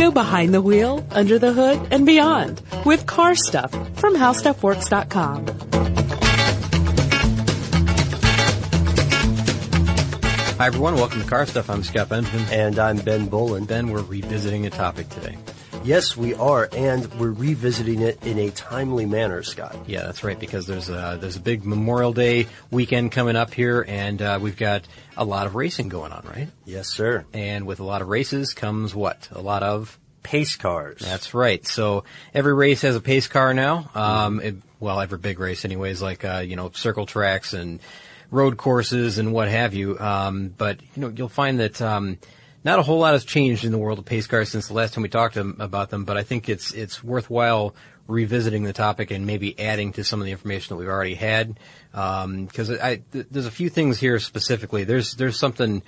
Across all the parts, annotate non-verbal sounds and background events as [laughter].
Go behind the wheel, under the hood, and beyond with car stuff from howstuffworks.com. Hi, everyone. Welcome to Car Stuff. I'm Scott Benjamin. And I'm Ben Bowlin. Ben, we're revisiting a topic today. Yes, we are, and we're revisiting it in a timely manner, Scott. Yeah, that's right, because there's a, there's a big Memorial Day weekend coming up here, and uh, we've got a lot of racing going on, right? Yes, sir. And with a lot of races comes what? A lot of pace cars. That's right. So every race has a pace car now. Um, it, well, every big race, anyways, like uh, you know, circle tracks and road courses and what have you. Um, but you know, you'll find that. Um, not a whole lot has changed in the world of pace cars since the last time we talked about them, but I think it's it's worthwhile revisiting the topic and maybe adding to some of the information that we've already had. Because um, th- there's a few things here specifically. There's there's something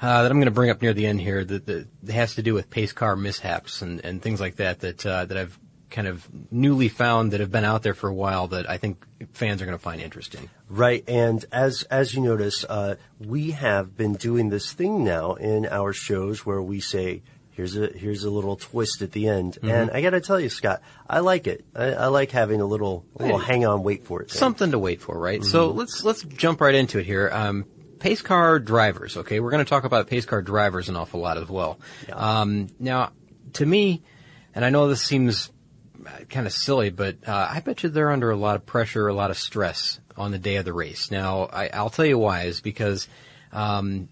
uh, that I'm going to bring up near the end here that, that, has to do with pace car mishaps and, and things like that that uh, that I've kind of newly found that have been out there for a while that I think fans are going to find interesting. Right, and as as you notice, uh, we have been doing this thing now in our shows where we say. Here's a here's a little twist at the end, mm-hmm. and I got to tell you, Scott, I like it. I, I like having a little a little hang on, wait for it. Thing. Something to wait for, right? Mm-hmm. So let's let's jump right into it here. Um, pace car drivers. Okay, we're going to talk about pace car drivers an awful lot as well. Yeah. Um, now, to me, and I know this seems kind of silly, but uh, I bet you they're under a lot of pressure, a lot of stress on the day of the race. Now, I, will tell you why is because, um,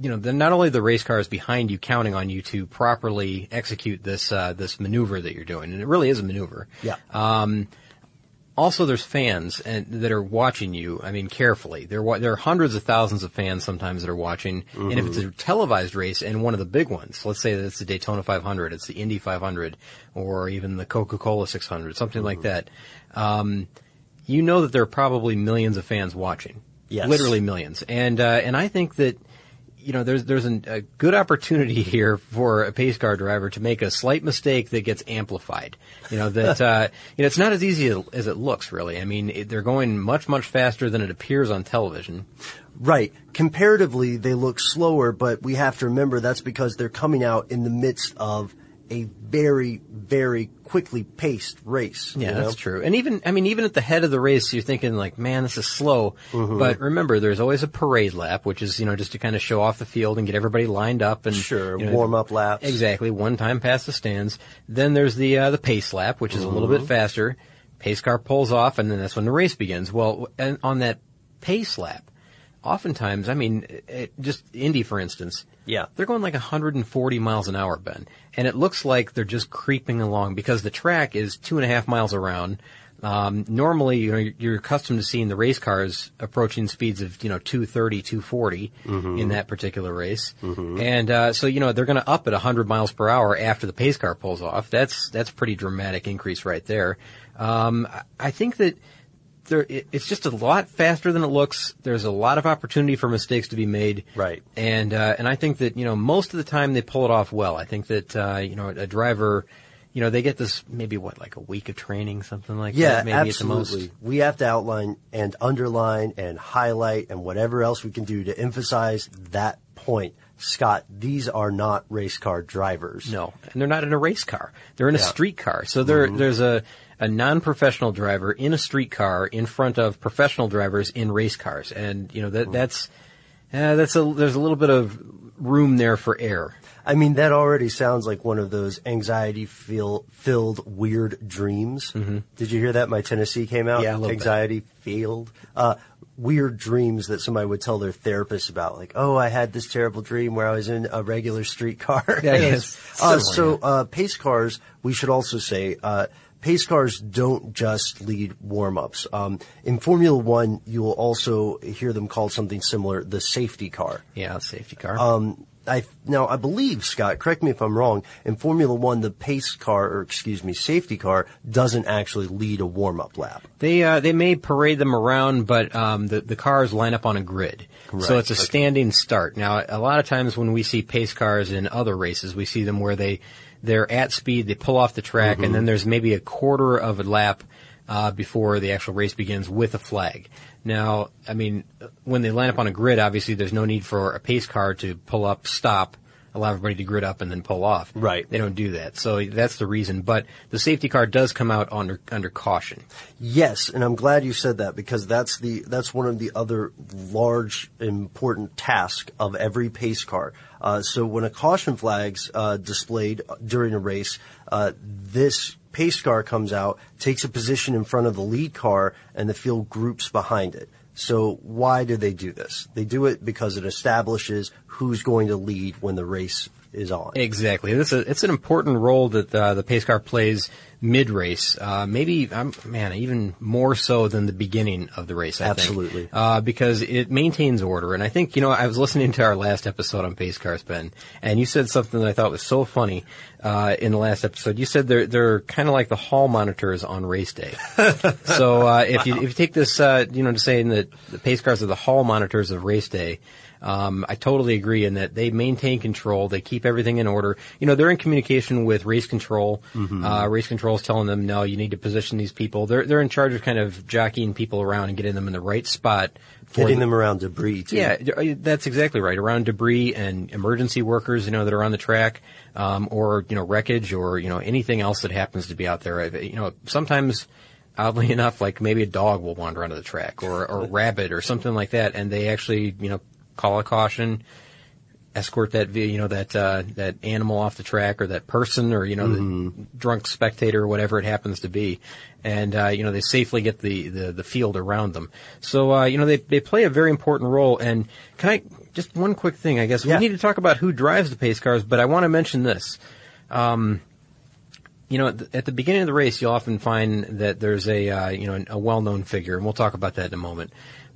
you know, not only the race cars behind you counting on you to properly execute this uh, this maneuver that you're doing, and it really is a maneuver. Yeah. Um, also there's fans and, that are watching you. I mean, carefully. There, there are hundreds of thousands of fans sometimes that are watching. Mm-hmm. And if it's a mm-hmm. televised race and one of the big ones, let's say that it's the Daytona 500, it's the Indy 500, or even the Coca-Cola 600, something mm-hmm. like that. Um, you know that there are probably millions of fans watching. Yes. Literally millions. And, uh, and I think that you know, there's there's an, a good opportunity [laughs] here for a pace car driver to make a slight mistake that gets amplified. You know that [laughs] uh, you know it's not as easy as it looks. Really, I mean, it, they're going much much faster than it appears on television. Right. Comparatively, they look slower, but we have to remember that's because they're coming out in the midst of a very, very quickly paced race. Yeah, you know? that's true. And even, I mean, even at the head of the race, you're thinking like, man, this is slow. Mm-hmm. But remember, there's always a parade lap, which is, you know, just to kind of show off the field and get everybody lined up and sure, you know, warm up laps. Exactly, one time past the stands. Then there's the uh, the pace lap, which is mm-hmm. a little bit mm-hmm. faster. Pace car pulls off, and then that's when the race begins. Well, and on that pace lap, oftentimes, I mean, it, just Indy, for instance, yeah, they're going like 140 miles an hour, Ben, and it looks like they're just creeping along because the track is two and a half miles around. Um, normally, you know, you're accustomed to seeing the race cars approaching speeds of, you know, 230, 240 mm-hmm. in that particular race. Mm-hmm. And, uh, so, you know, they're going to up at 100 miles per hour after the pace car pulls off. That's, that's pretty dramatic increase right there. Um, I think that there, it, it's just a lot faster than it looks. There's a lot of opportunity for mistakes to be made. Right. And uh, and I think that you know most of the time they pull it off well. I think that uh, you know a driver, you know they get this maybe what like a week of training something like Yeah, that. Maybe absolutely. The most. We have to outline and underline and highlight and whatever else we can do to emphasize that point. Scott, these are not race car drivers. No, and they're not in a race car. They're in a street car. So there, Mhm. there's a, a non-professional driver in a street car in front of professional drivers in race cars, and you know that that's uh, that's a there's a little bit of room there for error. I mean, that already sounds like one of those anxiety feel, filled weird dreams. Did you hear that? My Tennessee came out. Mm-hmm. Yeah, a little bit. anxiety filled. Uh, weird dreams that somebody would tell their therapist about, like, oh, I had this terrible dream where I was in a regular street car. Yeah, [laughs] yes. uh, so, uh, pace cars, we should also say, uh, pace cars don't just lead warm-ups. Um, in Formula One, you will also hear them called something similar, the safety car. Yeah, safety car. Um, I now I believe Scott. Correct me if I'm wrong. In Formula One, the pace car, or excuse me, safety car, doesn't actually lead a warm up lap. They uh, they may parade them around, but um, the the cars line up on a grid, so it's a okay. standing start. Now, a lot of times when we see pace cars in other races, we see them where they they're at speed, they pull off the track, Mhm. and then there's maybe a quarter of a lap uh, before the actual race begins with a flag. Now, I mean, when they line up on a grid, obviously there's no need for a pace car to pull up, stop, allow everybody to grid up, and then pull off. Right. They don't do that, so that's the reason. But the safety car does come out under under caution. Yes, and I'm glad you said that because that's the that's one of the other large important task of every pace car. Uh, so when a caution flag's uh, displayed during a race, uh, this pace car comes out, takes a position in front of the lead car, and the field groups behind it. So why do they do this? They do it because it establishes who's going to lead when the race is on. Exactly. It's a, it's an important role that uh, the pace car plays mid race. Uh, maybe, um, man, even more so than the beginning of the race. I Absolutely. think, uh, because it maintains order. And I think you know, I was listening to our last episode on pace cars, Ben, and you said something that I thought was so funny uh, in the last episode. You said they're they're kind of like the hall monitors on race day. [laughs] so uh, if you if you take this, uh, you know, to saying that the pace cars are the hall monitors of race day. Um, I totally agree in that they maintain control. They keep everything in order. You know, they're in communication with race control. Mhm. Uh, race control is telling them, no, you need to position these people. They're they're in charge of kind of jockeying people around and getting them in the right spot. Getting the- them around debris too. yeah, uh, that's exactly right. Around debris and emergency workers, you know, that are on the track, um, or you know, wreckage, or you know, anything else that happens to be out there. You know, sometimes, oddly [laughs] enough, like maybe a dog will wander onto the track, or or a rabbit, or something like that, and they actually, you know, call a caution, escort that, you know, that uh, that animal off the track, or that person, or you know, the drunk spectator, or whatever it happens to be, and uh, you know, they safely get the, the, the field around them. So uh, you know, they they play a very important role. And can I just one quick thing? I guess Yeah. we need to talk about who drives the pace cars, but I want to mention this. Um, you know, at the, at the beginning of the race, you'll often find that there's a uh, you know a well-known figure, and we'll talk about that in a moment.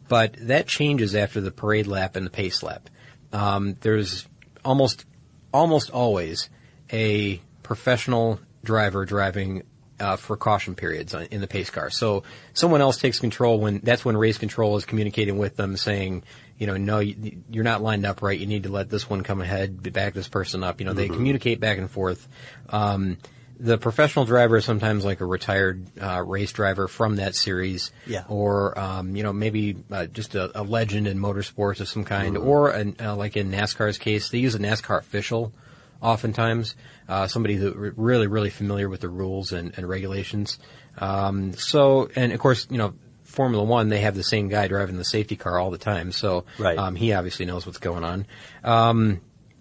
But that changes after the parade lap and the pace lap. Um, there's almost almost always a professional driver driving uh, for caution periods on- in the pace car. So someone else takes control when that's when race control is communicating with them, saying, you know, no, you, you're not lined up right. You need to let this one come ahead, back this person up. You know, they Mhm. communicate back and forth. Um, the professional driver is sometimes like a retired uh, race driver from that series, Yeah. or um, you know maybe uh, just a, a legend in motorsports of some kind, Mhm. or an, uh, like in NASCAR's case, they use a NASCAR official oftentimes, uh, somebody who really really familiar with the rules and, and regulations. Um, so, and of course, you know. Formula One, they have the same guy driving the safety car all the time, so Right. um, he obviously knows what's going on. Um,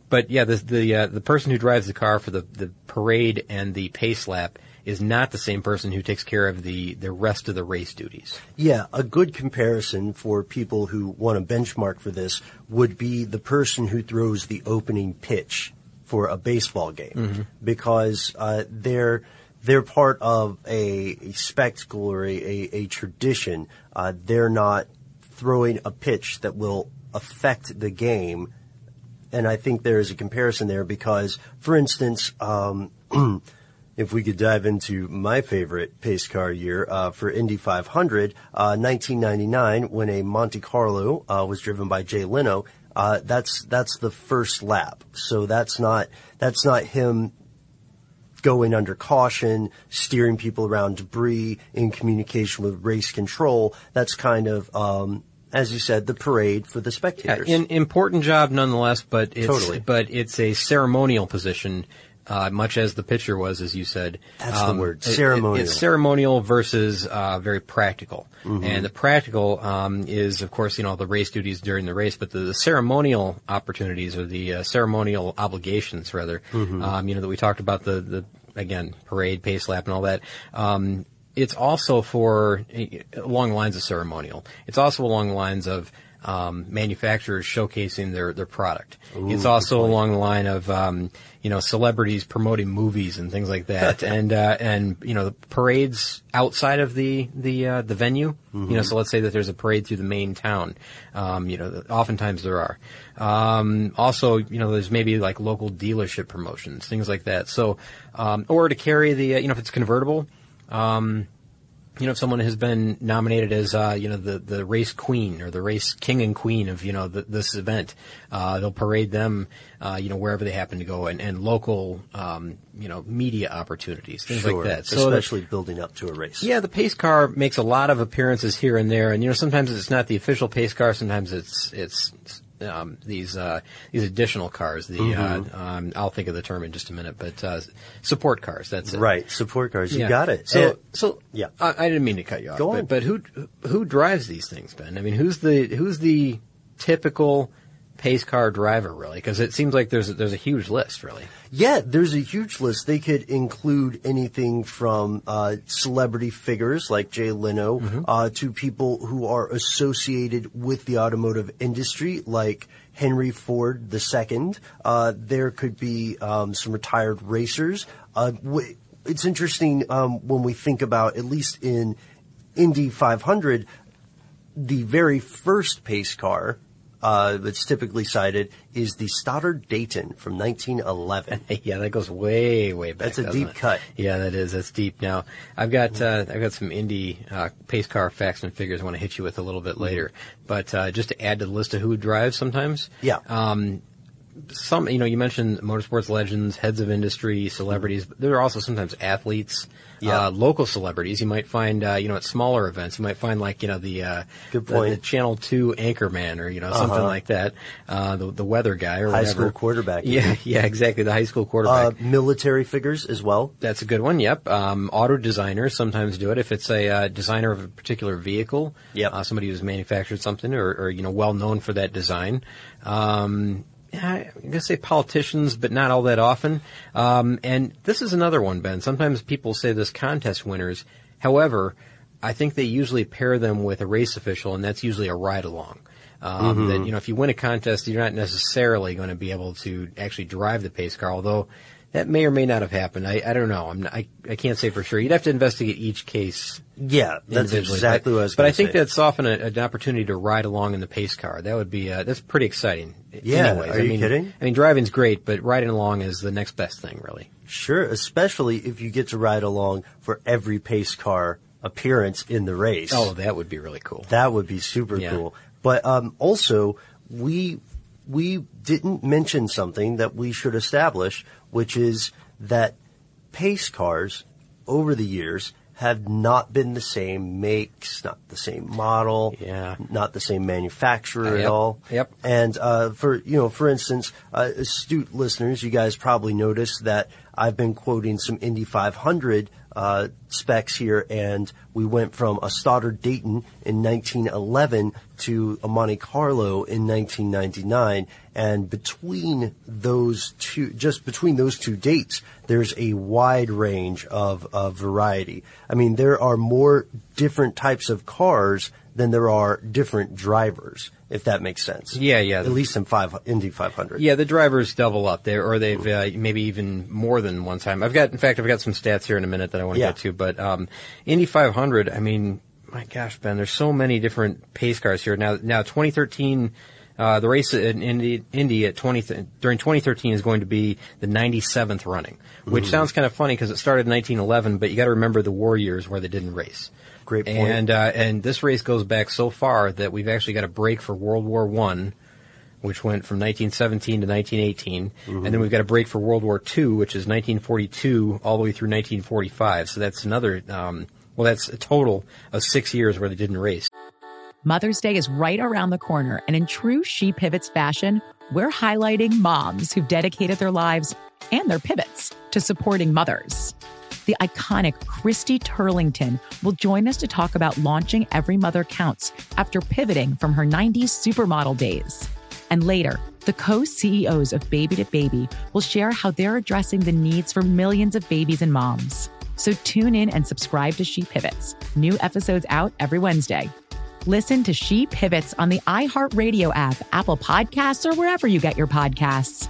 but yeah, the the uh, the person who drives the car for the, the parade and the pace lap is not the same person who takes care of the the rest of the race duties. Yeah, a good comparison for people who want to benchmark for this would be the person who throws the opening pitch for a baseball game Mhm. because uh, they're they're part of a, a spectacle or a, a, a tradition. Uh, they're not throwing a pitch that will affect the game. And I think there is a comparison there because, for instance, um, [clears throat] if we could dive into my favorite pace car year uh, for Indy 500, uh, 1999, when a Monte Carlo uh, was driven by Jay Leno. Uh, that's that's the first lap, so that's not that's not him going under caution, steering people around debris, in communication with race control. That's kind of um, as you said, the parade for the Yeah, spectators. an important job nonetheless, but it's Totally. but it's a ceremonial position, uh, much as the pitcher was, as you said. Um, That's the word, it- it- ceremonial. it's ceremonial versus uh, very practical, Mhm. and the practical um, is, of course, you know the race duties during the race, but the, the ceremonial opportunities or the uh, ceremonial obligations, rather, Mhm. um, you know that we talked about the the again parade, pace lap, and all that. Um, it's also for eh, along the lines of ceremonial. It's also along the lines of um, manufacturers showcasing their their product. Ooh, it's also along the line of um, you know celebrities promoting movies and things like that, [laughs] and uh, and you know the parades outside of the the uh, the venue. You know, Mhm. so let's say that there's a parade through the main town. Um, you know, oftentimes there are. Um, also, you know, there's maybe like local dealership promotions, things like that. So, um, or to carry the uh, you know if it's convertible. Um, you know, if someone has been nominated as, uh, you know, the, the race queen or the race king and queen of, you know, the, this event, uh, they'll parade them, uh, you know, wherever they happen to go and, and local, um, you know, media opportunities, things sure, like that. So that- especially building up to a race. yeah, the pace car makes a lot of appearances here and there, and you know sometimes it's not the official pace car. Sometimes it's it's um, these uh, these additional cars. The Mhm. uh, um, I'll think of the term in just a minute, but uh, support cars. That's it. Right, support cars. You Yeah. got it. So And- so yeah. I, I didn't mean to cut you off. Go but, on. but who who drives these things, Ben? I mean, who's the who's the typical pace car driver really? Because it seems like there's a, there's a huge list really. Yeah, there's a huge list. They could include anything from uh, celebrity figures like Jay Leno Mm-hmm. uh, to people who are associated with the automotive industry, like Henry Ford II. Uh, there could be um, some retired racers. Uh, w- it's interesting um, when we think about, at least in Indy 500, the very first pace car uh, that's typically cited is the Stoddard Dayton from 1911. [laughs] yeah, that goes way, way back. That's a deep it? cut. Yeah, that is. That's deep. Now, I've got uh, I've got some Indy uh, pace car facts and figures I want to hit you with a little bit later. But uh, just to add to the list of who drives, sometimes, Yeah. um, some you know you mentioned motorsports legends, heads of industry, celebrities. But there are also sometimes athletes, Yeah. uh, local celebrities. You might find uh, you know at smaller events. You might find like you know the uh, Good the- point. the, Channel Two anchorman or you know something Uh-huh. like that. Uh, the the weather guy or High whatever. school quarterback, Yeah, [laughs] yeah, exactly. The high school Uh, quarterback. military figures as well. That's a good one. Yep. Um, auto designers sometimes do it if it's a uh, designer of a particular vehicle. Yep. Uh, somebody who's manufactured something or, or you know well known for that design. Um, I'm gonna say politicians, but not all that often. Um, and this is another one, Ben. Sometimes people say this contest winners. However, I think they usually pair them with a race official, and that's usually a ride along. Um, Mhm. That you know, if you win a contest, you're not necessarily going to be able to actually drive the pace car, although that may or may not have happened. I, I don't know. I'm not, I I can't say for sure. You'd have to investigate each case. Yeah, that's exactly but, what I was But I think say. that's often a, an opportunity to ride along in the pace car. That would be uh, that's pretty exciting. Yeah, Anyways, are I you mean, kidding? I mean, driving's great, but riding along is the next best thing, really. Sure, especially if you get to ride along for every pace car appearance in the race. Oh, that would be really cool. That would be super Yeah. cool. But um, also, we we didn't mention something that we should establish, which is that pace cars over the years have not been the same makes, not the same model, Yeah. not the same manufacturer Uh, at all. Yep. And uh, for you know, for instance, uh, astute listeners, you guys probably noticed that I've been quoting some Indy 500 uh, specs here, and we went from a Stoddard Dayton in 1911 to a Monte Carlo in 1999, and between those two, just between those two dates, there's a wide range of, of variety. I mean, there are more different types of cars than there are different drivers, if that makes sense. Yeah, yeah. At least in five Indy 500. Yeah, the drivers double up there, or they've uh, maybe even more than one time. I've got, in fact, I've got some stats here in a minute that I want to Yeah. get to. But um, Indy 500, I mean, my gosh, Ben, there's so many different pace cars here now. Now, 2013 Uh, the race in Indy, Indy at 20 th- during 2013 is going to be the 97th running, which Mhm. sounds kind of funny because it started in 1911, but you got to remember the war years where they didn't race. Great point. And uh, and this race goes back so far that we've actually got a break for World War One, which went from 1917 to 1918, Mm-hmm. and then we've got a break for World War Two, which is 1942 all the way through 1945. So that's another. Um, well, that's a total of six years where they didn't race. Mother's Day is right around the corner, and in true She Pivots fashion, we're highlighting moms who've dedicated their lives and their pivots to supporting mothers. The iconic Christy Turlington will join us to talk about launching Every Mother Counts after pivoting from her 90s supermodel days. And later, the co CEOs of Baby to Baby will share how they're addressing the needs for millions of babies and moms. So tune in and subscribe to She Pivots. New episodes out every Wednesday. Listen to She Pivots on the iHeartRadio app, Apple Podcasts, or wherever you get your podcasts.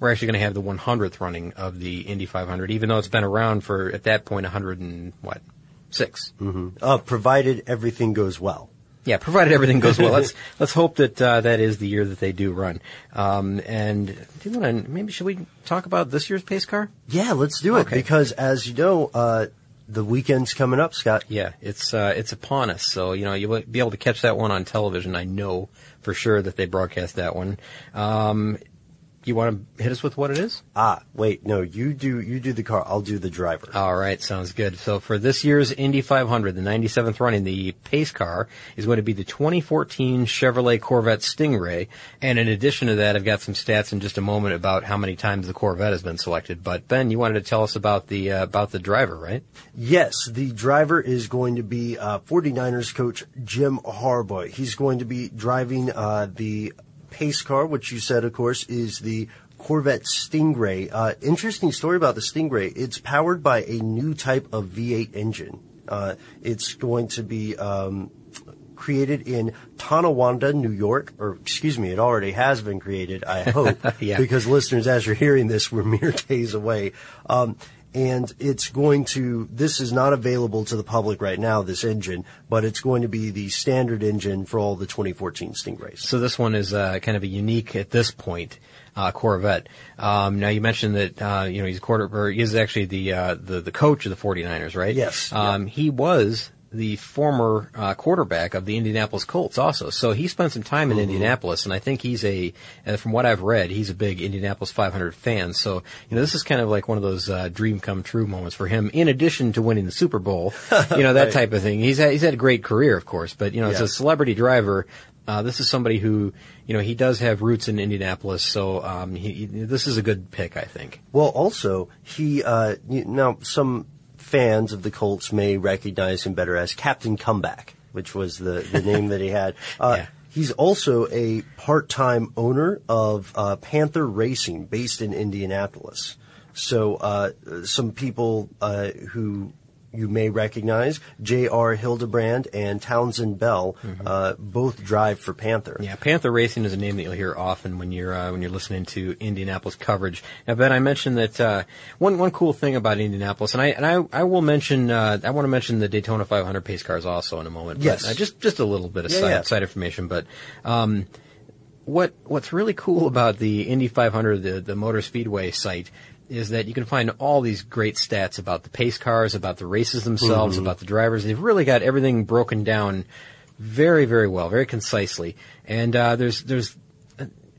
we're actually going to have the 100th running of the Indy 500, even though it's been around for at that point 100 and what 6 Mm-hmm. Uh, provided everything goes well. Yeah, provided everything goes well. let's [laughs] let's hope that uh, that is the year that they do run. Um, and do you want to maybe should we talk about this year's pace car? Yeah, let's do it Okay. because as you know, uh, the weekend's coming up, Scott. Yeah, it's uh, it's upon us. So you know you'll be able to catch that one on television. I know for sure that they broadcast that one. Um, you want to hit us with what it is? Ah, wait, no, you do you do the car, I'll do the driver. All right, sounds good. So for this year's Indy 500, the 97th running, the pace car is going to be the 2014 Chevrolet Corvette Stingray. And in addition to that, I've got some stats in just a moment about how many times the Corvette has been selected. But Ben, you wanted to tell us about the uh, about the driver, right? Yes, the driver is going to be uh, 49ers coach Jim Harbaugh. He's going to be driving uh, the pace car, which you said, of course, is the Corvette Stingray. Uh, interesting story about the Stingray. It's powered by a new type of V8 engine. Uh, it's going to be um, created in Tonawanda, New York, or excuse me, it already has been created, I hope, [laughs] Yeah. because listeners, as you're hearing this, we're mere [laughs] days away. Um, and it's going to, this is not available to the public right now, this engine, but it's going to be the standard engine for all the 2014 Stingrays. So this one is uh, kind of a unique at this point uh, Corvette. Um, now you mentioned that uh, you know he's a quarter, or he is actually the uh, the the coach of the 49ers, right? Yes. Um, He was the former uh, quarterback of the Indianapolis Colts, also. So he spent some time in Indianapolis, and I think he's a, uh, from what I've read, he's a big Indianapolis 500 fan. So you know this is kind of like one of those uh, dream come true moments for him. In addition to winning the Super Bowl, [laughs] you know that Right. type of thing. He's had, he's had a great career, of course, but you know as a celebrity driver Uh, this is somebody who, you know, he does have roots in Indianapolis, so um, he, he- this is a good pick, I think. Well, also he uh, you- now some fans of the Colts may recognize him better as Captain Comeback, which was the the [laughs] name that he had. Uh, He's also a part-time owner of uh, Panther Racing, based in Indianapolis. So uh, some people uh, who you may recognize, J.R. Hildebrand and Townsend Bell, uh, both drive for Panther. Yeah, Panther Racing is a name that you'll hear often when you're uh, when you're listening to Indianapolis coverage. Now, Ben, I mentioned that uh, one one cool thing about Indianapolis, and I and I, I will mention uh, I want to mention the Daytona 500 pace cars also in a moment. Yes. but, uh, just just a little bit of Yeah, side, yeah. side information, but. Um, what what's really cool about the Indy 500, the the Motor Speedway site, is that you can find all these great stats about the pace cars, about the races themselves, Mhm. about the drivers. They've really got everything broken down very very well, very concisely. And uh, there's there's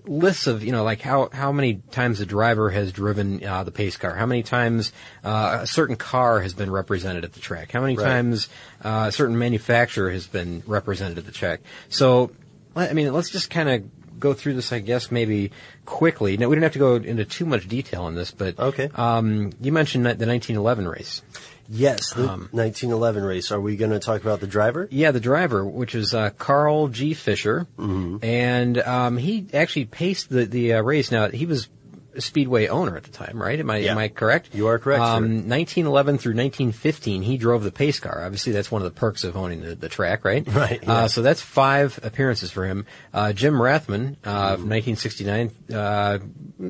lists of you know like how how many times a driver has driven uh, the pace car, how many times uh, a certain car has been represented at the track, how many Right. times uh, a certain manufacturer has been represented at the track. So I mean, let's just kind of go through this, I guess, maybe quickly. Now we don't have to go into too much detail on this, but okay. Um, you mentioned the 1911 race. Yes, the Um, 1911 race. Are we going to talk about the driver? Yeah, the driver, which is uh, Carl G. Fisher, and um, he actually paced the the uh, race. Now he was Speedway owner at the time, right? Am I am I correct? You are correct. Um, 1911 through 1915, he drove the pace car. Obviously, that's one of the perks of owning the, the track, right? [laughs] Right, yeah. Uh, so that's five appearances for him. Uh, Jim Rathmann, uh, Mm-hmm. from 1969, uh,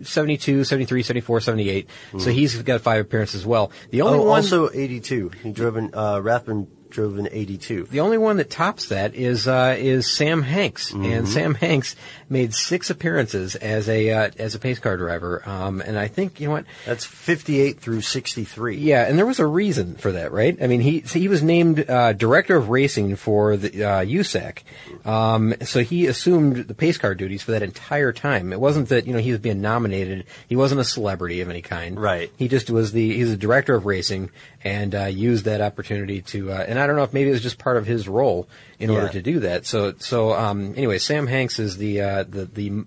72, 73, 74, 78. So he's got five appearances as well. The only oh, one also 82. He drove in, uh, Rathmann drove in 82. The only one that tops that is uh, is Sam Hanks, Mm-hmm. and Sam Hanks made six appearances as a uh, as a pace car driver. Um, and I think you know what That's 58 through 63. yeah, and there was a reason for that, right? I mean, he so he was named uh, director of racing for the uh, USAC, um, so he assumed the pace car duties for that entire time. It wasn't that you know he was being nominated; he wasn't a celebrity of any kind. Right. He just was the he's the director of racing and uh, used that opportunity to. Uh, and I don't know if maybe it was just part of his role in order to do that. So so um, anyway, Sam Hanks is the uh, the the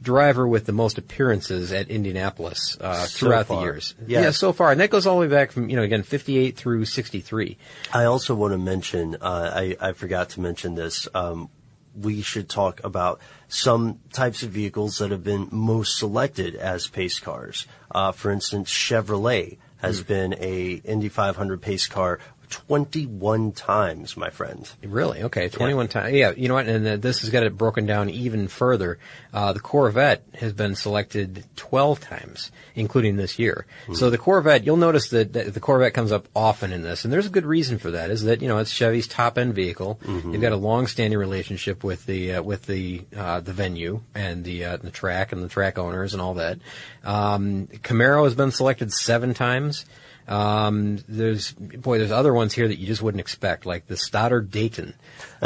driver with the most appearances at Indianapolis uh, So throughout the years. Yes. Yeah, so far, and that goes all the way back from you know again 58 through 63. I also want to mention, uh, I, I forgot to mention this. Um, we should talk about some types of vehicles that have been most selected as pace cars. Uh, for instance, Chevrolet has Hmm. been a Indy 500 pace car 21 times, my friend. Really? Okay, 21 times. Yeah, you know what? And uh, this has got it broken down even further. Uh, the Corvette has been selected 12 times, including this year. So the Corvette, you'll notice that, that the Corvette comes up often in this, and there's a good reason for that. Is that you know it's Chevy's top end vehicle. They've got a long standing relationship with the uh, with the uh, the venue and the uh, the track and the track owners and all that. Um, Camaro has been selected seven times. Um, there's boy, there's other ones here that you just wouldn't expect, like the Stoddard Dayton,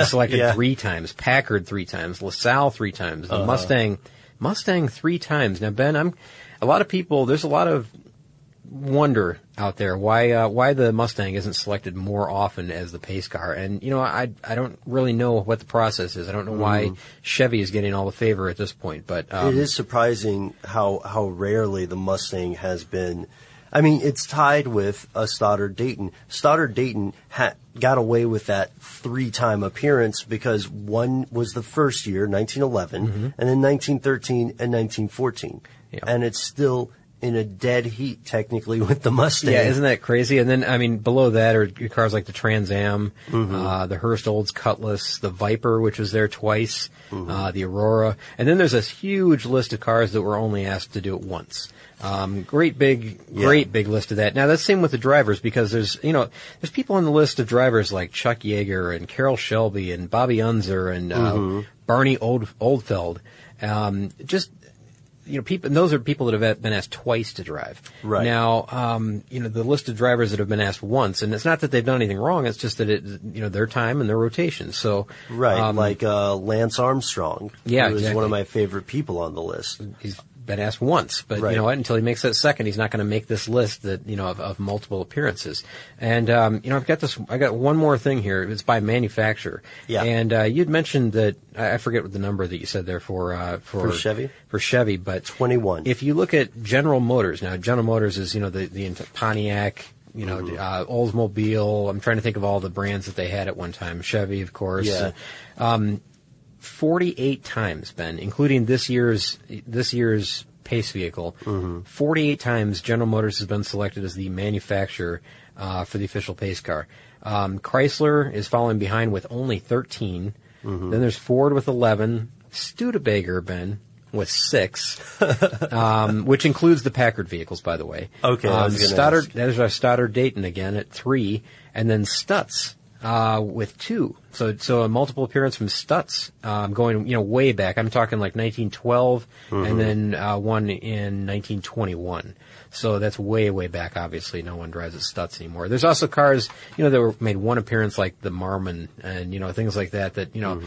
selected Yeah. three times, Packard three times, LaSalle three times, the Uh-huh. Mustang, Mustang three times. Now, Ben, I'm a lot of people. There's a lot of wonder out there why uh, why the Mustang isn't selected more often as the pace car, and you know I I don't really know what the process is. I don't know why Mhm. Chevy is getting all the favor at this point, but um, it is surprising how how rarely the Mustang has been. I mean, it's tied with a Stoddard Dayton. Stoddard Dayton ha- got away with that three time appearance because one was the first year, 1911, Mm-hmm. and then 1913 and 1914. And it's still in a dead heat, technically, [laughs] with the Mustang. Yeah, isn't that crazy? And then, I mean, below that are cars like the Trans Am, Mm-hmm. uh, the Hurst Olds Cutlass, the Viper, which was there twice, Mm-hmm. uh, the Aurora, and then there's this huge list of cars that were only asked to do it once. Um, great big, Yeah. great big list of that. Now that's the same with the drivers because there's, you know, there's people on the list of drivers like Chuck Yeager and Carroll Shelby and Bobby Unser and uh, Mhm. Barney Old Oldfield. Um, just you know, people, and those are people that have been asked twice to drive. Right. Now, um, you know, the list of drivers that have been asked once, and it's not that they've done anything wrong, it's just that it, you know, their time and their rotation. So, Right, um, like uh, Lance Armstrong. Yeah, who is exactly. one of my favorite people on the list. He's been asked once, but Right. you know what? Until he makes that second, he's not going to make this list that you know of, of multiple appearances. And um, you know, I've got this. I got one more thing here. It's by manufacturer. Yeah. And uh, you'd mentioned that I forget what the number that you said there for uh, for, For Chevy? for Chevy, but 21. If you look at General Motors now, General Motors is you know the the Pontiac. You know, Mm-hmm. uh, Oldsmobile. I'm trying to think of all the brands that they had at one time. Chevy, of course. Yeah. Um, 48 times, Ben, including this year's this year's pace vehicle. Mm-hmm. 48 times General Motors has been selected as the manufacturer uh, for the official pace car. Um, Chrysler is following behind with only 13. Mm-hmm. Then there's Ford with 11. Studebaker, Ben, with six, [laughs] um, which includes the Packard vehicles, by the way. Okay, Um, Stoddard, ask. there's our Stoddard Dayton again at three, and then Stutz uh, with two. So, so a multiple appearance from Stutz, um, going you know way back. I'm talking like 1912, Mhm. and then uh, one in 1921. So that's way, way back. Obviously, no one drives a Stutz anymore. There's also cars, you know, that were made one appearance, like the Marmon, and you know things like that. That you know,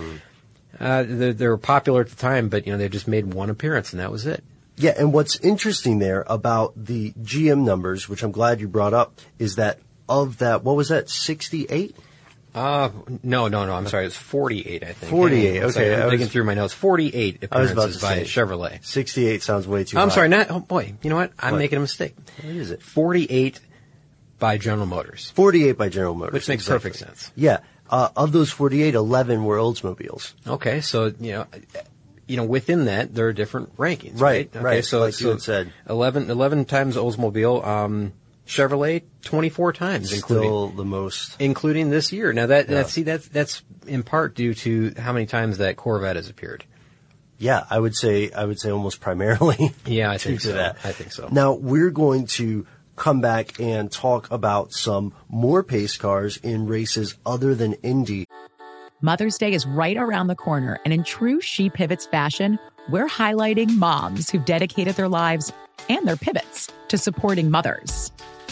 uh, they, they were popular at the time, but you know they just made one appearance, and that was it. Yeah, and what's interesting there about the GM numbers, which I'm glad you brought up, is that of that, what was that, 68? Uh, no, no, no. I'm sorry. It's 48, I think. 48, Hang on one okay, second. I'm I was- digging through my notes. 48 I was about appearances to by say. Chevrolet. 68 sounds way too I'm high. sorry. Not. Oh boy. You know what? I'm What? making a mistake. What is it? 48 by General Motors. 48 by General Motors. Which makes exactly. perfect sense. Yeah. Uh, of those 48, 11 were Oldsmobiles. Okay, so you know, you know, within that there are different rankings. Right, Okay, right, So, like so you had said. 11, 11 times Oldsmobile. Um, Chevrolet 24 times, including Still the most. including this year. Now that, Yeah. that see that's that's in part due to how many times that Corvette has appeared. Yeah, I would say, I would say almost primarily. [laughs] Yeah, I think so. that. I think so. Now we're going to come back and talk about some more pace cars in races other than Indy. Mother's Day is right around the corner, and in true She Pivots fashion, we're highlighting moms who've dedicated their lives and their pivots to supporting mothers.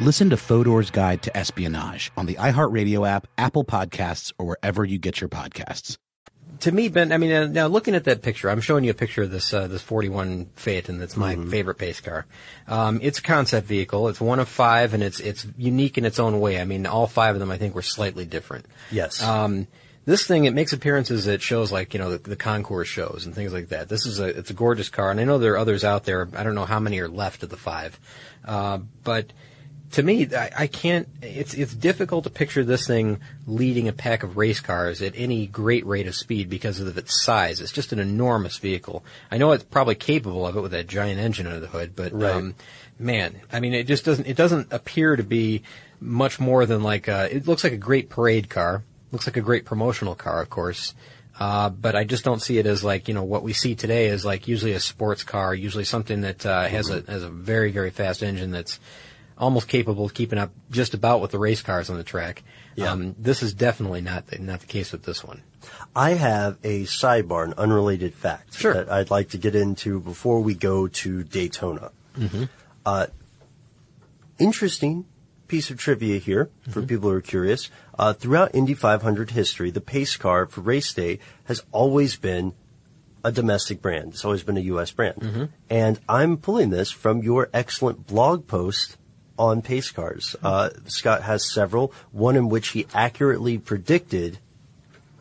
Listen to Fodor's Guide to Espionage on the iHeartRadio app, Apple Podcasts, or wherever you get your podcasts. To me, Ben, I mean, uh, now looking at that picture, I'm showing you a picture of this uh, this 41 Phaeton. That's my favorite pace car. Um, it's a concept vehicle. It's one of five, and it's it's unique in its own way. I mean, all five of them, I think, were slightly different. Yes. Um, This thing, it makes appearances at shows like, you know, the, the concours shows and things like that. This is a, it's a gorgeous car, and I know there are others out there. I don't know how many are left of the five. Uh, but to me, I, I can't, it's, it's difficult to picture this thing leading a pack of race cars at any great rate of speed because of its size. It's just an enormous vehicle. I know it's probably capable of it with that giant engine under the hood, but, Right. um, man, I mean, it just doesn't, it doesn't appear to be much more than like a, it looks like a great parade car. Looks like a great promotional car, of course. Uh, but I just don't see it as like, you know, what we see today is like usually a sports car, usually something that, uh, has a, has a very, very fast engine that's almost capable of keeping up just about with the race cars on the track. Um, this is definitely not the, not the case with this one. I have a sidebar, an unrelated fact that I'd like to get into before we go to Daytona. Mm-hmm. Uh, interesting piece of trivia here for Mm-hmm. people who are curious. Uh, throughout Indy 500 history, the pace car for race day has always been a domestic brand. It's always been a U.S. brand. Mm-hmm. And I'm pulling this from your excellent blog post on pace cars. Uh, Scott has several, one in which he accurately predicted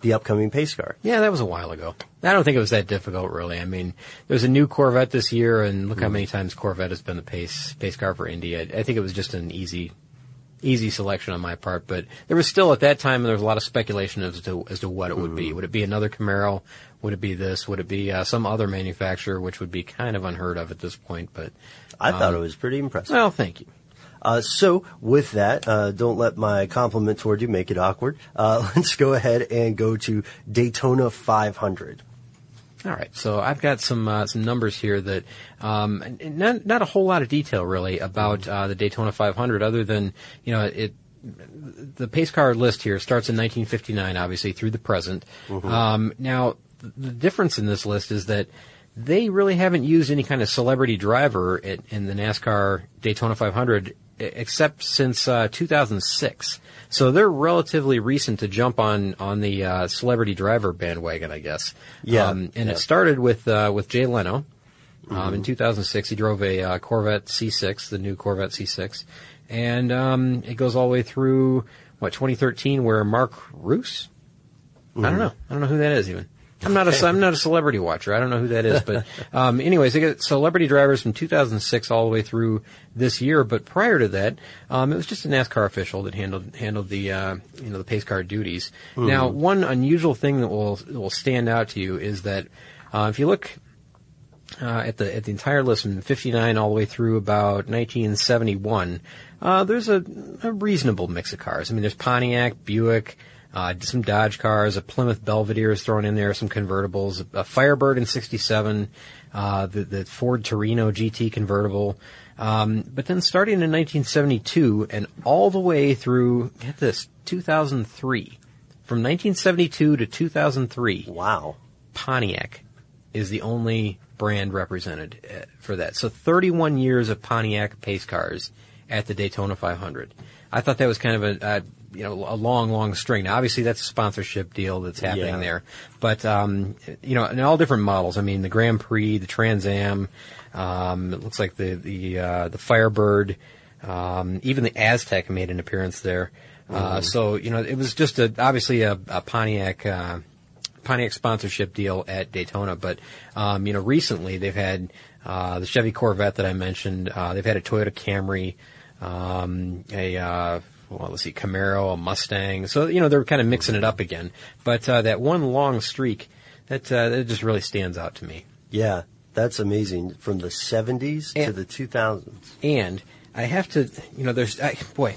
the upcoming pace car. Yeah, that was a while ago. I don't think it was that difficult, really. I mean, there's a new Corvette this year, and look how Mm-hmm. many times Corvette has been the pace pace car for Indy. I, think it was just an easy, easy selection on my part. But there was still at that time there was a lot of speculation as to as to what it would Mm-hmm. be. Would it be another Camaro? Would it be this? Would it be uh, some other manufacturer, which would be kind of unheard of at this point? But I thought um, it was pretty impressive. Well, thank you. Uh, so with that, uh, don't let my compliment toward you make it awkward. Uh, [laughs] let's go ahead and go to Daytona 500. All right, so I've got some uh, some numbers here that um, not not a whole lot of detail really about uh, the Daytona 500, other than you know it. The pace car list here starts in 1959, obviously through the present. Mhm. Um, now, the difference in this list is that they really haven't used any kind of celebrity driver at, in the NASCAR Daytona 500 e- except since uh, 2006. So they're relatively recent to jump on on the uh, celebrity driver bandwagon, I guess. Yeah, Um, and yeah. it started with uh, with Jay Leno. Um, Mhm. In 2006, he drove a uh, Corvette C6, the new Corvette C6, and um, it goes all the way through what 2013, where Mark Roos. I don't Mhm. know. I don't know who that is even. I'm not a I'm not a celebrity watcher. I don't know who that is, but [laughs] um, anyways, they got celebrity drivers from 2006 all the way through this year. But prior to that, um, it was just a NASCAR official that handled handled the uh, you know the pace car duties. Now, one unusual thing that will will stand out to you is that uh, if you look uh, at the at the entire list from 59 all the way through about 1971, uh, there's a, a reasonable mix of cars. I mean, there's Pontiac, Buick, uh, some Dodge cars, a Plymouth Belvedere is thrown in there, some convertibles, a Firebird in 67, uh, the, the Ford Torino GT convertible. Um, but then starting in 1972 and all the way through, get this, 2003. From 1972 to 2003. Wow. Pontiac is the only brand represented uh, for that. So 31 years of Pontiac pace cars at the Daytona 500. I thought that was kind of a, uh, you know, a long, long string. Now, obviously, that's a sponsorship deal that's happening Yeah. there. But, um, you know, in all different models. I mean, the Grand Prix, the Trans Am, um, it looks like the, the, uh, the Firebird, um, even the Aztek made an appearance there. Uh, Mhm. so, you know, it was just a, obviously a, a Pontiac, uh, Pontiac sponsorship deal at Daytona, but um, you know recently they've had uh, the Chevy Corvette that I mentioned. Uh, they've had a Toyota Camry, um, a uh, well, let's see, Camaro, a Mustang. So you know they're kind of mixing it up again. But uh, that one long streak that uh, that just really stands out to me. Yeah, that's amazing. From the 70s to the 2000s. And I have to, you know, there's I, boy.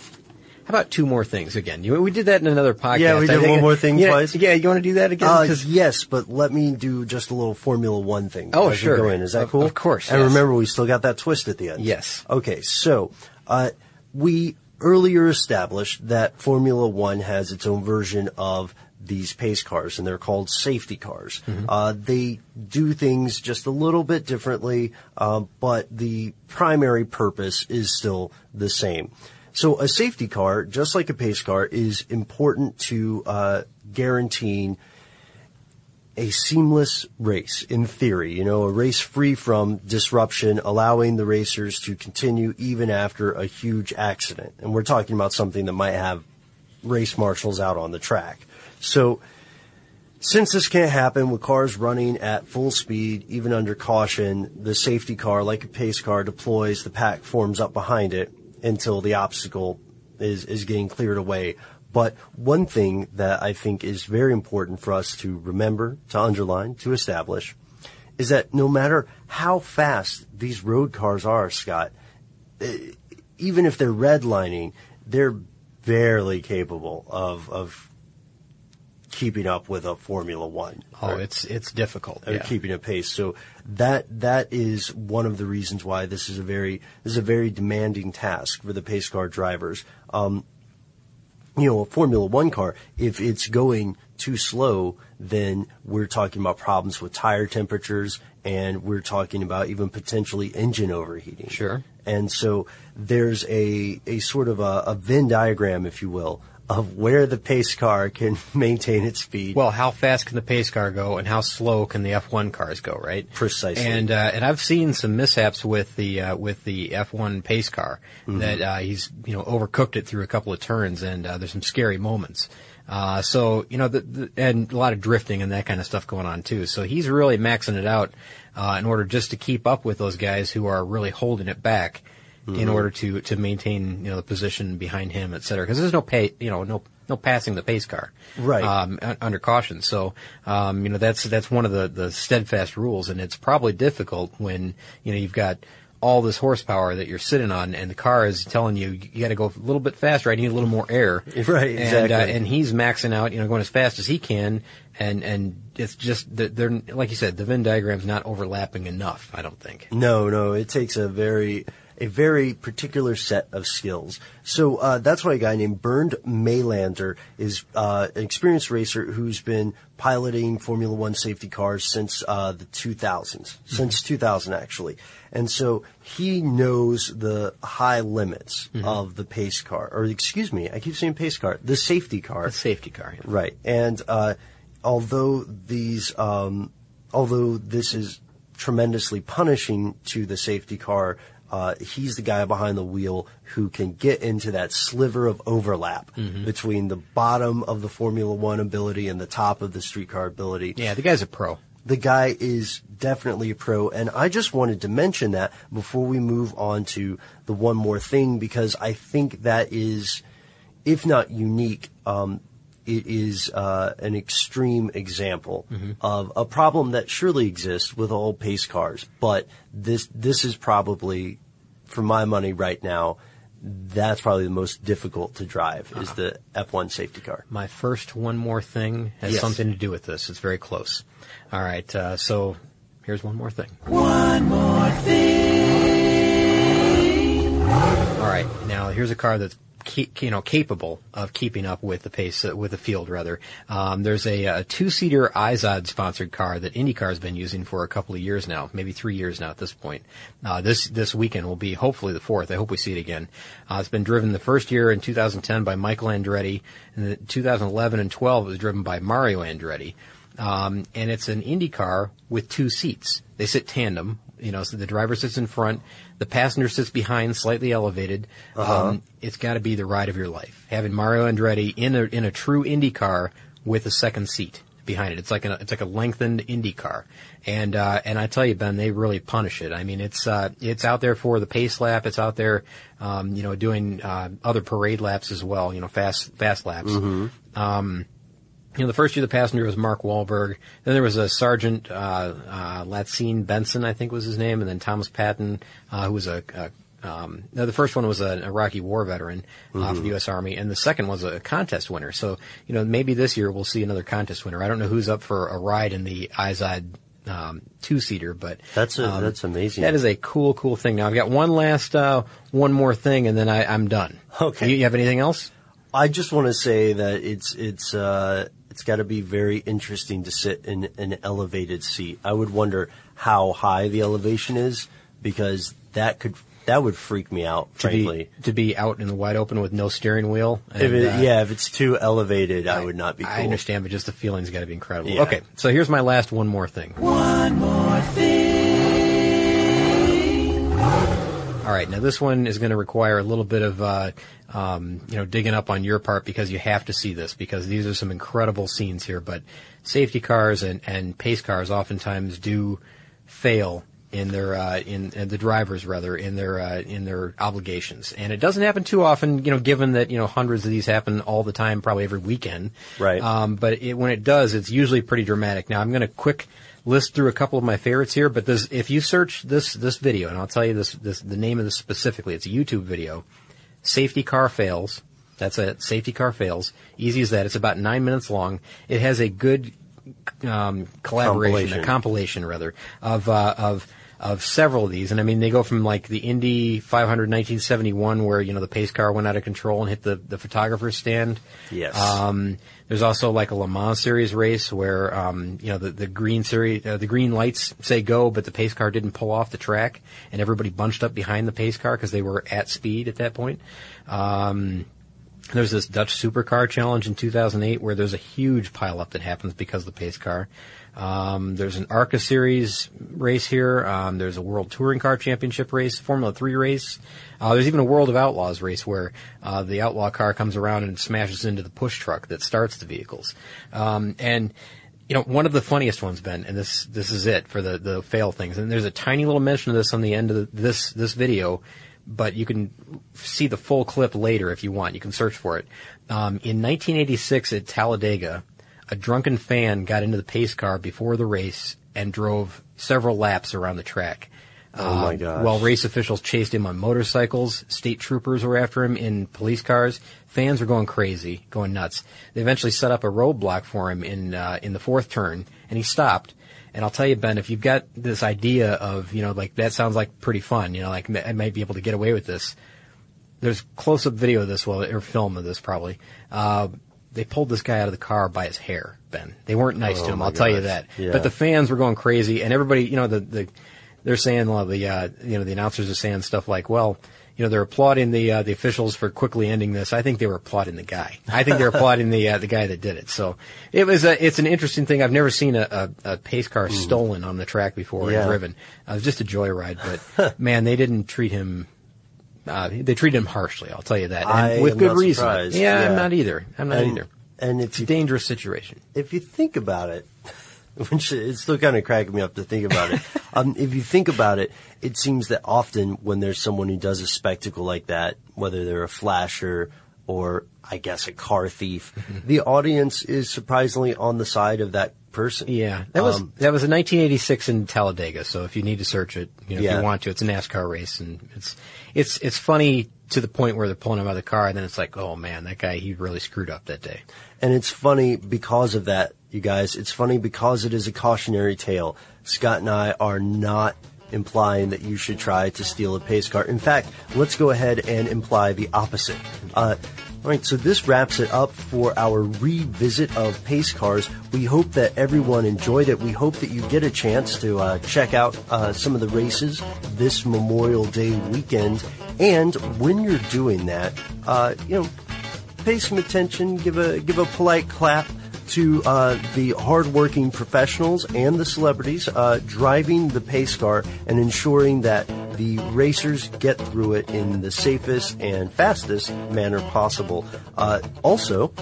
How about two more things again? You, we did that in another podcast. Yeah, we did one more thing yeah, twice. Yeah, you want to do that again? Uh, yes, but let me do just a little Formula One thing. Oh, sure. Go in. Is that Of- cool? of course, And yes. remember, we still got that twist at the end. Yes. Okay, so uh, we earlier established that Formula One has its own version of these pace cars, and they're called safety cars. Mm-hmm. Uh, they do things just a little bit differently, um, but the primary purpose is still the same. So a safety car, just like a pace car, is important to uh, guaranteeing a seamless race in theory, you know, a race free from disruption, allowing the racers to continue even after a huge accident. And we're talking about something that might have race marshals out on the track. So Since this can't happen with cars running at full speed, even under caution, the safety car, like a pace car, deploys, the pack forms up behind it until the obstacle is, is getting cleared away. But one thing that I think is very important for us to remember, to underline, to establish, is that no matter how fast these road cars are, Scott, eh, even if they're redlining, they're barely capable of, of keeping up with a Formula One. Oh, it's it's difficult. Or yeah. keeping a pace. So that that is one of the reasons why this is a very this is a very demanding task for the pace car drivers. Um, you know, a Formula One car, if it's going too slow, then we're talking about problems with tire temperatures and we're talking about even potentially engine overheating. Sure. And so there's a, a sort of a, a Venn diagram, if you will, of where the pace car can [laughs] maintain its speed. Well, how fast can the pace car go, and how slow can the F1 cars go? Right. Precisely. And uh, and I've seen some mishaps with the uh, with the F1 pace car Mhm. that uh, he's you know overcooked it through a couple of turns, and uh, there's some scary moments. Uh, so you know, the, the, and a lot of drifting and that kind of stuff going on too. So he's really maxing it out uh, in order just to keep up with those guys who are really holding it back in Mhm. order to to maintain you know the position behind him, et cetera. Because there's no pay, you know, no no passing the pace car, Right. Um, under caution. So um, you know that's that's one of the the steadfast rules, and it's probably difficult when you know you've got all this horsepower that you're sitting on, and the car is telling you you got to go a little bit faster. I need a little more air. [laughs] Right, And, exactly. uh, and he's maxing out, you know, going as fast as he can, and and it's just that they're like you said, the Venn diagram's not overlapping enough. I don't think. No, no, it takes a very a very particular set of skills. So uh, that's why a guy named Bernd Maylander is uh, an experienced racer who's been piloting Formula One safety cars since uh, the 2000s, since 2000 actually. And so he knows the high limits Mhm. of the pace car, or excuse me, I keep saying pace car, the safety car. The safety car. yeah. Right. And uh, although these, um, although this is tremendously punishing to the safety car, uh, he's the guy behind the wheel who can get into that sliver of overlap Mhm. between the bottom of the Formula One ability and the top of the streetcar ability. Yeah, the guy's a pro. The guy is definitely a pro, and I just wanted to mention that before we move on to the one more thing because I think that is, if not unique, um, it is uh, an extreme example Mhm. of a problem that surely exists with all pace cars. But this this is probably, for my money right now, that's probably the most difficult to drive is the F1 safety car. My first one more thing has Yes. something to do with this. It's very close. All right, uh, so here's one more thing. One more thing. All right, now here's a car that's ke- you know capable of keeping up with the pace uh, with the field. Rather, um, there's a, a two-seater Izod sponsored car that IndyCar has been using for a couple of years now, maybe three years now at this point. Uh, this this weekend will be hopefully the fourth. I hope we see it again. Uh, it's been driven the first year in 2010 by Michael Andretti, and the 2011 and 12 it was driven by Mario Andretti. Um, and it's an Indy car with two seats. They sit tandem, you know, so the driver sits in front, the passenger sits behind, slightly elevated. Uh-huh. Um, it's got to be the ride of your life. Having Mario Andretti in a in a true Indy car with a second seat behind it. It's like a it's like a lengthened Indy car. And uh, and I tell you, Ben, they really punish it. I mean, it's uh, it's out there for the pace lap. It's out there, um, you know, doing uh, other parade laps as well. You know, fast fast laps. Mhm. Um, you know, the first year the passenger was Mark Wahlberg. Then there was a Sergeant uh, uh, Latsine Benson, I think was his name, and then Thomas Patton, uh, who was a, a um, no, the first one was an Iraqi war veteran uh, for Mhm. the U.S. Army, and the second was a contest winner. So, you know, maybe this year we'll see another contest winner. I don't know who's up for a ride in the Izod um, two-seater, but That's a, um, that's amazing. that is a cool, cool thing. Now I've got one last, uh, one more thing, and then I, I'm done. Okay. You, you have anything else? I just want to say that it's it's uh, it's got to be very interesting to sit in an elevated seat. I would wonder how high the elevation is because that could that would freak me out, To be, frankly. to be out in the wide open with no steering wheel. if it, uh, yeah, if it's too elevated, I, would not be cool. I understand, but just the feeling's got to be incredible. Yeah. Okay, so here's my last one more thing. One more thing. All right, now this one is going to require a little bit of uh, um, you know digging up on your part because you have to see this because these are some incredible scenes here. But safety cars and, and pace cars oftentimes do fail in their uh, in, in the drivers rather in their uh, in their obligations, and it doesn't happen too often. You know, given that you know hundreds of these happen all the time, probably every weekend. Right. Um, but it, when it does, it's usually pretty dramatic. Now I'm going to quick list through a couple of my favorites here, but this, if you search this this video, and I'll tell you this, this the name of this specifically, it's a YouTube video. Safety car fails. That's it. Safety car fails. Easy as that. It's about nine minutes long. It has a good um, collaboration, Compilation. a compilation rather of uh, of of several of these, and I mean they go from like the Indy 500 1971, where you know the pace car went out of control and hit the the photographer's stand. Yes. Um, there's also like a Le Mans series race where um, you know the the green series uh, the green lights say go, but the pace car didn't pull off the track, and everybody bunched up behind the pace car because they were at speed at that point. Um, there's this Dutch Supercar Challenge in 2008 where there's a huge pileup that happens because of the pace car. Um, there's an ARCA Series race here. Um, there's a World Touring Car Championship race, Formula 3 race. Uh, there's even a World of Outlaws race where uh, the outlaw car comes around and smashes into the push truck that starts the vehicles. Um, and you know, one of the funniest ones, Ben, and this this is it for the the fail things. And there's a tiny little mention of this on the end of the, this this video, but you can see the full clip later if you want. You can search for it. Um, in 1986 at Talladega, a drunken fan got into the pace car before the race and drove several laps around the track. Oh, my Um. While race officials chased him on motorcycles, state troopers were after him in police cars. Fans were going crazy, going nuts. They eventually set up a roadblock for him in uh, in the fourth turn, and he stopped. And I'll tell you, Ben, if you've got this idea of you know like that sounds like pretty fun, you know, like I might be able to get away with this. There's close-up video of this, well, or film of this probably. Uh, they pulled this guy out of the car by his hair, Ben. They weren't nice Oh to him, I'll tell you that. Yeah. But the fans were going crazy, and everybody, you know, the, the they're saying, well, the uh, you know, the announcers are saying stuff like, well, you know, they're applauding the uh, the officials for quickly ending this. I think they were applauding the guy. I think they're [laughs] applauding the uh, the guy that did it. So it was a, it's an interesting thing. I've never seen a, a, a pace car stolen on the track before Yeah. and driven. Uh, it was just a joyride, but [laughs] man, they didn't treat him. Uh, they treated him harshly. I'll tell you that, and with good reason. Yeah, Yeah. I'm not either. I'm not And- either. And It's a dangerous situation. if you think about it, [laughs] which it's still kind of cracking me up to think about it. [laughs] um, if you think about it, it seems that often when there's someone who does a spectacle like that, whether they're a flasher or I guess a car thief, Mm-hmm. the audience is surprisingly on the side of that person. Yeah, that was Um, that was in 1986 in Talladega. So if you need to search it, you know, if you want to, it's a NASCAR race, and it's it's it's funny to the point where they're pulling him out of the car, and then it's like, oh man, that guy he really screwed up that day. And it's funny because of that, you guys. It's funny because it is a cautionary tale. Scott and I are not implying that you should try to steal a pace car. In fact, let's go ahead and imply the opposite. Uh, all right, so this wraps it up for our revisit of pace cars. We hope that everyone enjoyed it. We hope that you get a chance to uh, check out uh, some of the races this Memorial Day weekend. And when you're doing that, uh, you know, pay some attention, give a give a polite clap to uh, the hardworking professionals and the celebrities uh, driving the pace car and ensuring that the racers get through it in the safest and fastest manner possible. Uh, also,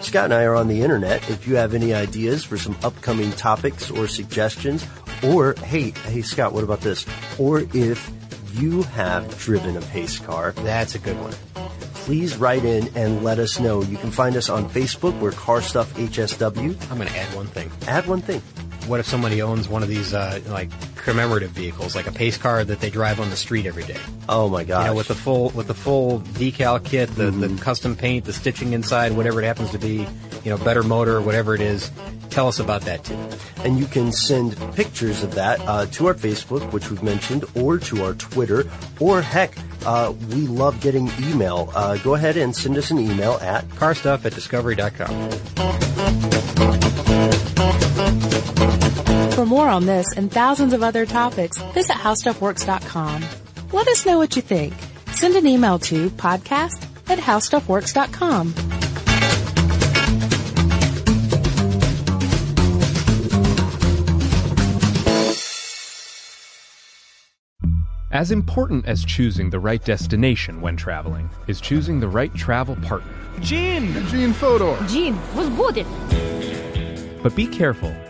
Scott and I are on the internet. If you have any ideas for some upcoming topics or suggestions, or hey, hey Scott, what about this? Or if you have driven a pace car, that's a good one please write in and let us know. You can find us on Facebook. We're Car Stuff HSW. I'm going to add one thing. Add one thing. What if somebody owns one of these uh, like commemorative vehicles, like a pace car that they drive on the street every day? Oh my god! You know, with the full with the full decal kit, the, the Mm-hmm. custom paint, the stitching inside, whatever it happens to be, you know, better motor, whatever it is. Tell us about that too. And you can send pictures of that uh, to our Facebook, which we've mentioned, or to our Twitter, or heck, uh, we love getting email. Uh, go ahead and send us an email at carstuff at discovery.com. For more on this and thousands of other topics, visit howstuffworks.com. Let us know what you think. Send an email to podcast at howstuffworks.com. As important as choosing the right destination when traveling is choosing the right travel partner. Gene! Gene Fodor! Gene, was good. But be careful,